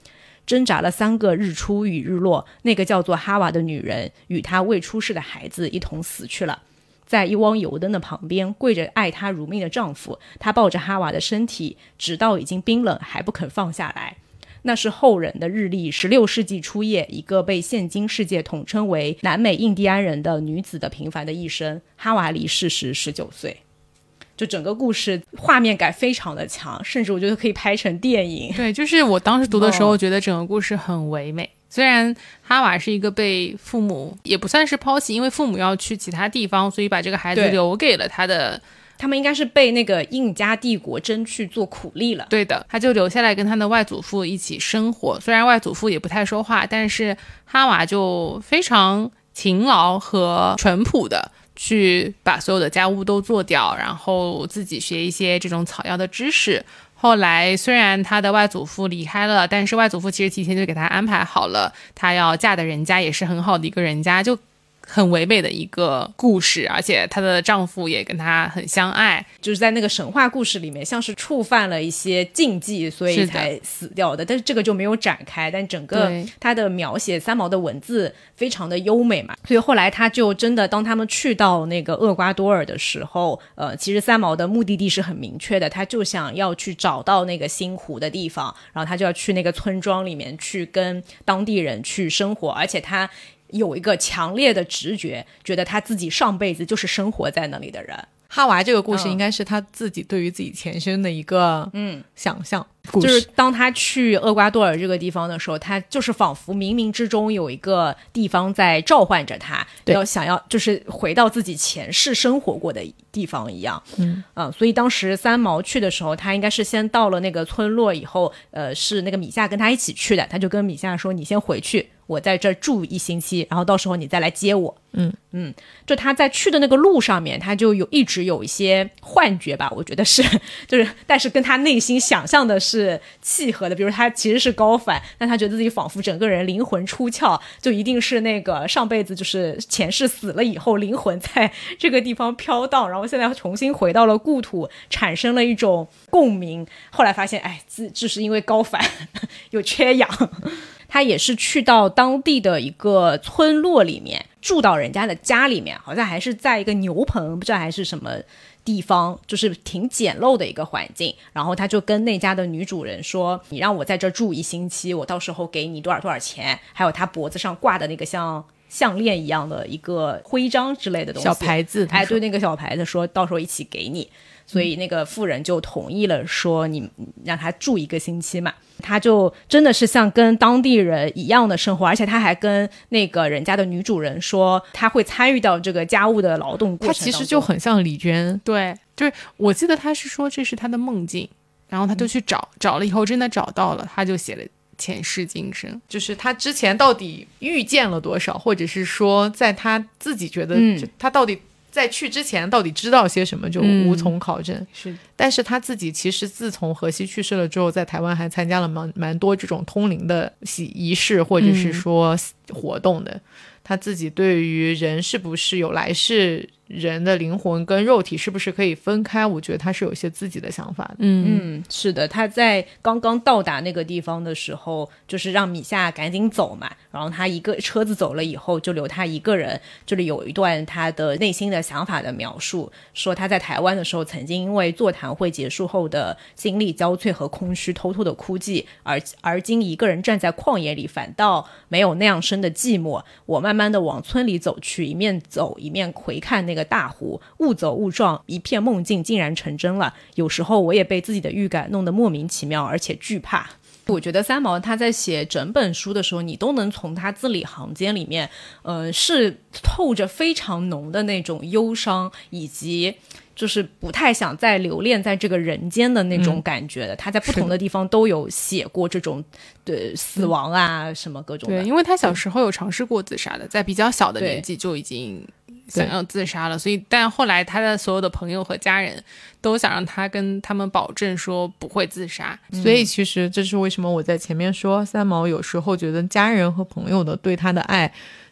挣扎了三个日出与日落，那个叫做哈娃的女人与她未出世的孩子一同死去了。在一汪油灯的旁边，跪着爱她如命的丈夫，她抱着哈娃的身体，直到已经冰冷还不肯放下来。那是后人的日历，十六世纪初叶，一个被现今世界统称为南美印第安人的女子的平凡的一生。哈娃离世时十九岁。就整个故事画面感非常的强，甚至我觉得可以拍成电影。
对，就是我当时读的时候，觉得整个故事很唯美。虽然哈瓦是一个被父母也不算是抛弃，因为父母要去其他地方，所以把这个孩子留给了他的。
他们应该是被那个印加帝国征去做苦力了。
对的，他就留下来跟他的外祖父一起生活。虽然外祖父也不太说话，但是哈瓦就非常勤劳和淳朴的。去把所有的家务都做掉，然后自己学一些这种草药的知识。后来虽然他的外祖父离开了，但是外祖父其实提前就给他安排好了，他要嫁的人家也是很好的一个人家，就。很唯美的一个故事，而且她的丈夫也跟她很相爱，
就是在那个神话故事里面，像是触犯了一些禁忌，所以才死掉的。但是这个就没有展开，但整个他的描写三毛的文字非常的优美嘛，所以后来她就真的当他们去到那个厄瓜多尔的时候，呃，其实三毛的目的地是很明确的，他就想要去找到那个星湖的地方，然后他就要去那个村庄里面去跟当地人去生活，而且他。有一个强烈的直觉，觉得他自己上辈子就是生活在那里的人。
哈娃这个故事应该是他自己对于自己前身的一个嗯想象，
就是当他去厄瓜多尔这个地方的时候，他就是仿佛冥冥之中有一个地方在召唤着他，要想要就是回到自己前世生活过的地方一样。嗯啊，所以当时三毛去的时候，他应该是先到了那个村落以后，呃，是那个米夏跟他一起去的，他就跟米夏说：“你先回去。”我在这儿住一星期，然后到时候你再来接我。
嗯
嗯，就他在去的那个路上面，他就有一直有一些幻觉吧，我觉得是，就是但是跟他内心想象的是契合的。比如他其实是高反，但他觉得自己仿佛整个人灵魂出窍，就一定是那个上辈子就是前世死了以后，灵魂在这个地方飘荡，然后现在重新回到了故土，产生了一种共鸣。后来发现，哎，自这是因为高反 有缺氧。他也是去到当地的一个村落里面住到人家的家里面，好像还是在一个牛棚，不知道还是什么地方，就是挺简陋的一个环境。然后他就跟那家的女主人说：“你让我在这住一星期，我到时候给你多少多少钱，还有他脖子上挂的那个像项链一样的一个徽章之类的东西，
小牌子。”
哎，对，那个小牌子，说到时候一起给你。所以那个妇人就同意了，说你让他住一个星期嘛，他就真的是像跟当地人一样的生活，而且他还跟那个人家的女主人说，他会参与到这个家务的劳动过程。
他其实就很像李娟，
对，就是我记得他是说这是他的梦境，然后他就去找，找了以后真的找到了，他就写了前世今生，
就是他之前到底遇见了多少，或者是说在他自己觉得他到底。在去之前到底知道些什么就无从考证，
是。
但是他自己其实自从荷西去世了之后，在台湾还参加了蛮蛮多这种通灵的喜仪式或者是说活动的。他自己对于人是不是有来世？人的灵魂跟肉体是不是可以分开？我觉得他是有一些自己的想法的。
嗯，是的，他在刚刚到达那个地方的时候，就是让米夏赶紧走嘛。然后他一个车子走了以后，就留他一个人。这里有一段他的内心的想法的描述，说他在台湾的时候，曾经因为座谈会结束后的心力交瘁和空虚，偷偷的哭泣。而而今一个人站在旷野里，反倒没有那样深的寂寞。我慢慢的往村里走去，一面走一面回看那个。大湖误走误撞，一片梦境竟然成真了。有时候我也被自己的预感弄得莫名其妙，而且惧怕。我觉得三毛他在写整本书的时候，你都能从他字里行间里面，呃，是透着非常浓的那种忧伤，以及就是不太想再留恋在这个人间的那种感觉的。他在不同的地方都有写过这种对死亡啊什么各种。
对，因为他小时候有尝试过自杀的，在比较小的年纪就已经。想要自杀了，所以但后来他的所有的朋友和家人都想让他跟他们保证说不会自杀，
所以其实这是为什么我在前面说三毛有时候觉得家人和朋友的对他的爱。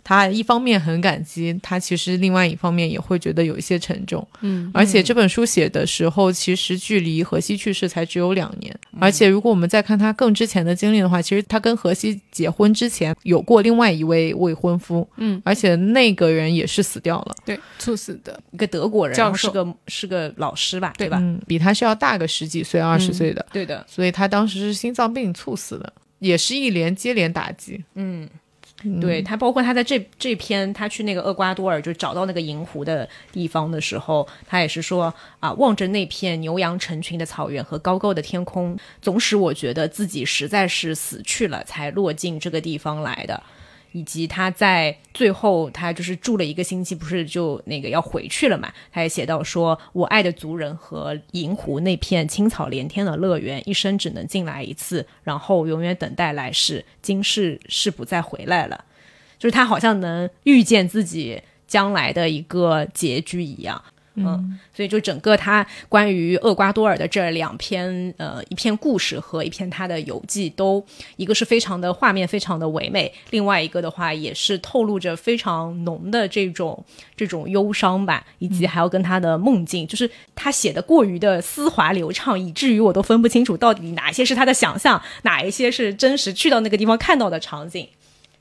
他一方面很感激，他其实另外一方面也会觉得有一些沉重。
嗯，
而且这本书写的时候，其实距离荷西去世才只有两年。而且如果我们再看他更之前的经历的话，其实他跟荷西结婚之前有过另外一位未婚夫。
嗯，
而且那个人也是死掉了，
对，猝死的
一个德国人，
教
授，是个是个老师吧，
对
吧？
嗯，比他是要大个十几岁，二十岁的。
对的，
所以他当时是心脏病猝死的，也是一连接连打击。
嗯。对他，包括他在这这篇，他去那个厄瓜多尔，就找到那个银湖的地方的时候，他也是说啊，望着那片牛羊成群的草原和高高的天空，总使我觉得自己实在是死去了，才落进这个地方来的。以及他在最后，他就是住了一个星期，不是就那个要回去了嘛？他也写到说：“我爱的族人和银湖那片青草连天的乐园，一生只能进来一次，然后永远等待来世，今世是不再回来了。”就是他好像能预见自己将来的一个结局一样。嗯，所以就整个他关于厄瓜多尔的这两篇，呃，一篇故事和一篇他的游记，都一个是非常的画面非常的唯美，另外一个的话也是透露着非常浓的这种这种忧伤吧，以及还要跟他的梦境，就是他写的过于的丝滑流畅，以至于我都分不清楚到底哪些是他的想象，哪一些是真实去到那个地方看到的场景。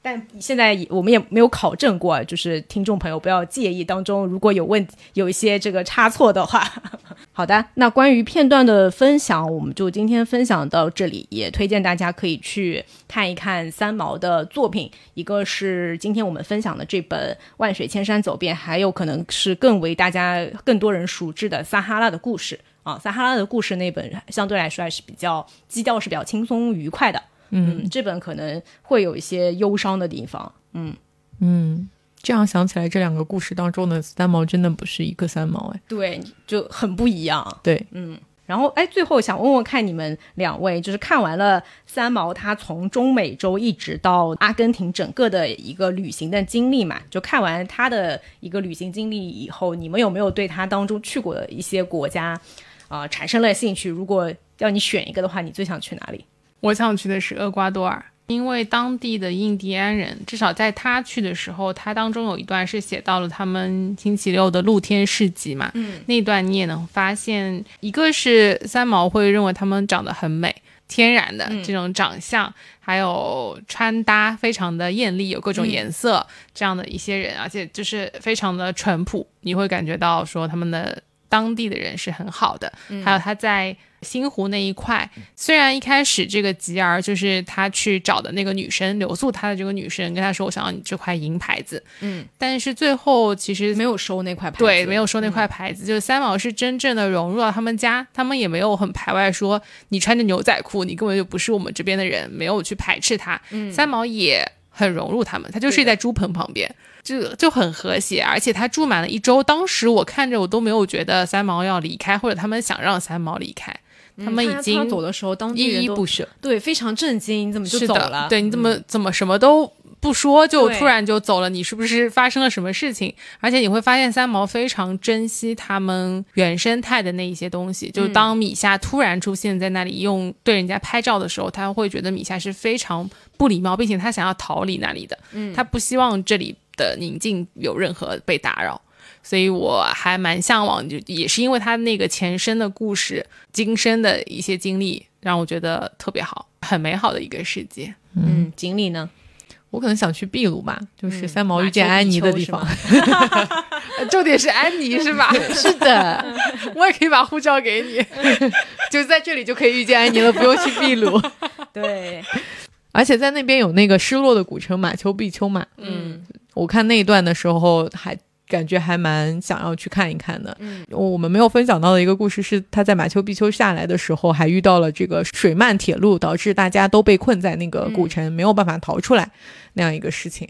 但现在我们也没有考证过，就是听众朋友不要介意当中如果有问有一些这个差错的话。好的，那关于片段的分享，我们就今天分享到这里，也推荐大家可以去看一看三毛的作品，一个是今天我们分享的这本《万水千山走遍》，还有可能是更为大家更多人熟知的《撒哈拉的故事》啊，《撒哈拉的故事》那本相对来说还是比较基调是比较轻松愉快的。嗯，这本可能会有一些忧伤的地方。嗯
嗯，这样想起来，这两个故事当中的三毛真的不是一个三毛哎，
对，就很不一样。
对，
嗯，然后，哎，最后想问问看你们两位，就是看完了三毛他从中美洲一直到阿根廷整个的一个旅行的经历嘛？就看完他的一个旅行经历以后，你们有没有对他当中去过的一些国家啊、产生了兴趣？如果要你选一个的话，你最想去哪里？
我想去的是厄瓜多尔，因为当地的印第安人，至少在他去的时候，他当中有一段是写到了他们星期六的露天市集嘛，嗯，那段你也能发现，一个是三毛会认为他们长得很美。天然的这种长相，还有穿搭非常的艳丽，有各种颜色、这样的一些人，而且就是非常的淳朴，你会感觉到说他们的当地的人是很好的。还有他在新湖那一块，虽然一开始这个吉儿就是他去找的那个女生留宿他的这个女生跟他说我想要你这块银牌子，
嗯，
但是最后其实
没有收那块牌子，
对，没有收那块牌子，就是三毛是真正的融入到他们家，他们也没有很排外说你穿着牛仔裤，你根本就不是我们这边的人，没有去排斥他。
嗯。
三毛也很融入他们，他就睡在猪棚旁边，就就很和谐，而且他住满了一周。当时我看着我都没有觉得三毛要离开，或者他们想让三毛离开，他们已经
走的时候，当地
依
人都
依不舍。
对非常震惊，你怎么就走了？
对，你怎么、怎么什么都不说就突然就走了？你是不是发生了什么事情？而且你会发现三毛非常珍惜他们原生态的那一些东西。就当米夏突然出现在那里用对人家拍照的时候，他会觉得米夏是非常不礼貌，并且他想要逃离那里的。嗯，他不希望这里的宁静有任何被打扰。所以我还蛮向往，就也是因为他那个前身的故事、今生的一些经历，让我觉得特别好，很美好的一个世界。
嗯，锦鲤呢？
我可能想去秘鲁吧，就是
嗯
三毛遇见安妮的地方。
重点是安妮是吧？
是的，
我也可以把护照给你。
就在这里就可以遇见安妮了，不用去秘鲁。
对，
而且在那边有那个失落的古城马丘比丘嘛，
嗯
我看那一段的时候还。感觉还蛮想要去看一看的。
嗯，
我们没有分享到的一个故事是，他在马丘比丘下来的时候，还遇到了这个水漫铁路，导致大家都被困在那个古城，没有办法逃出来那样一个事情，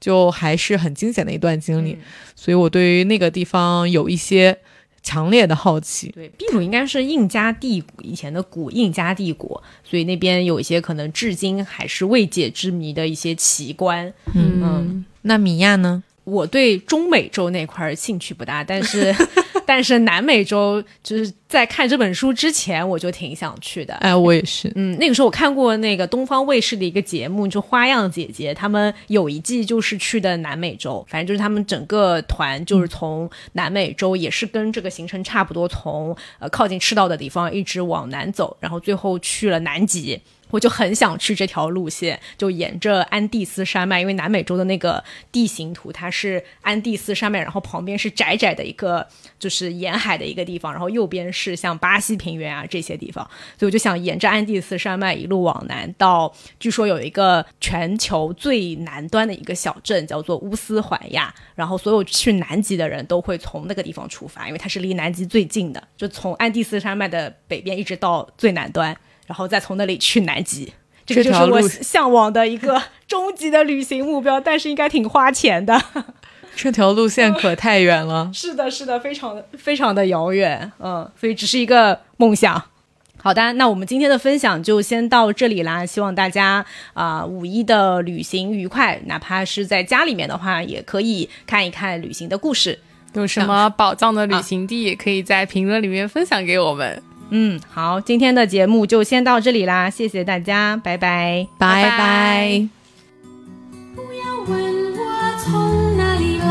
就还是很惊险的一段经历。
嗯
所以我对于那个地方有一些强烈的好奇。
对，秘鲁应该是印加帝以前的古印加帝国，所以那边有一些可能至今还是未解之谜的一些奇观。
嗯
嗯
那米亚呢？
我对中美洲那块儿兴趣不大，但是 但是南美洲就是在看这本书之前我就挺想去的。
哎，我也是。
嗯，那个时候我看过那个东方卫视的一个节目，就《花样姐姐》，他们有一季就是去的南美洲，反正就是他们整个团就是从南美洲，也是跟这个行程差不多，从呃靠近赤道的地方一直往南走，然后最后去了南极。我就很想去这条路线，就沿着安第斯山脉，因为南美洲的那个地形图，它是安第斯山脉，然后旁边是窄窄的一个就是沿海的一个地方，然后右边是像巴西平原啊这些地方，所以我就想沿着安第斯山脉一路往南到，据说有一个全球最南端的一个小镇叫做乌斯怀亚，然后所有去南极的人都会从那个地方出发，因为它是离南极最近的，就从安第斯山脉的北边一直到最南端，然后再从那里去南极。这个就是我向往的一个终极的旅行目标，但是应该挺花钱的。
这条路线可太远了。
是的，是的，非常的非常的遥远，嗯，所以只是一个梦想。好的，那我们今天的分享就先到这里啦。希望大家啊、五一的旅行愉快，哪怕是在家里面的话，也可以看一看旅行的故事。
有什么宝藏的旅行地，也可以在评论里面分享给我们。
嗯，好，今天的节目就先到这里啦，谢谢大家，拜拜。
拜
拜
拜
不要问我从哪里来，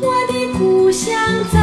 我的故乡在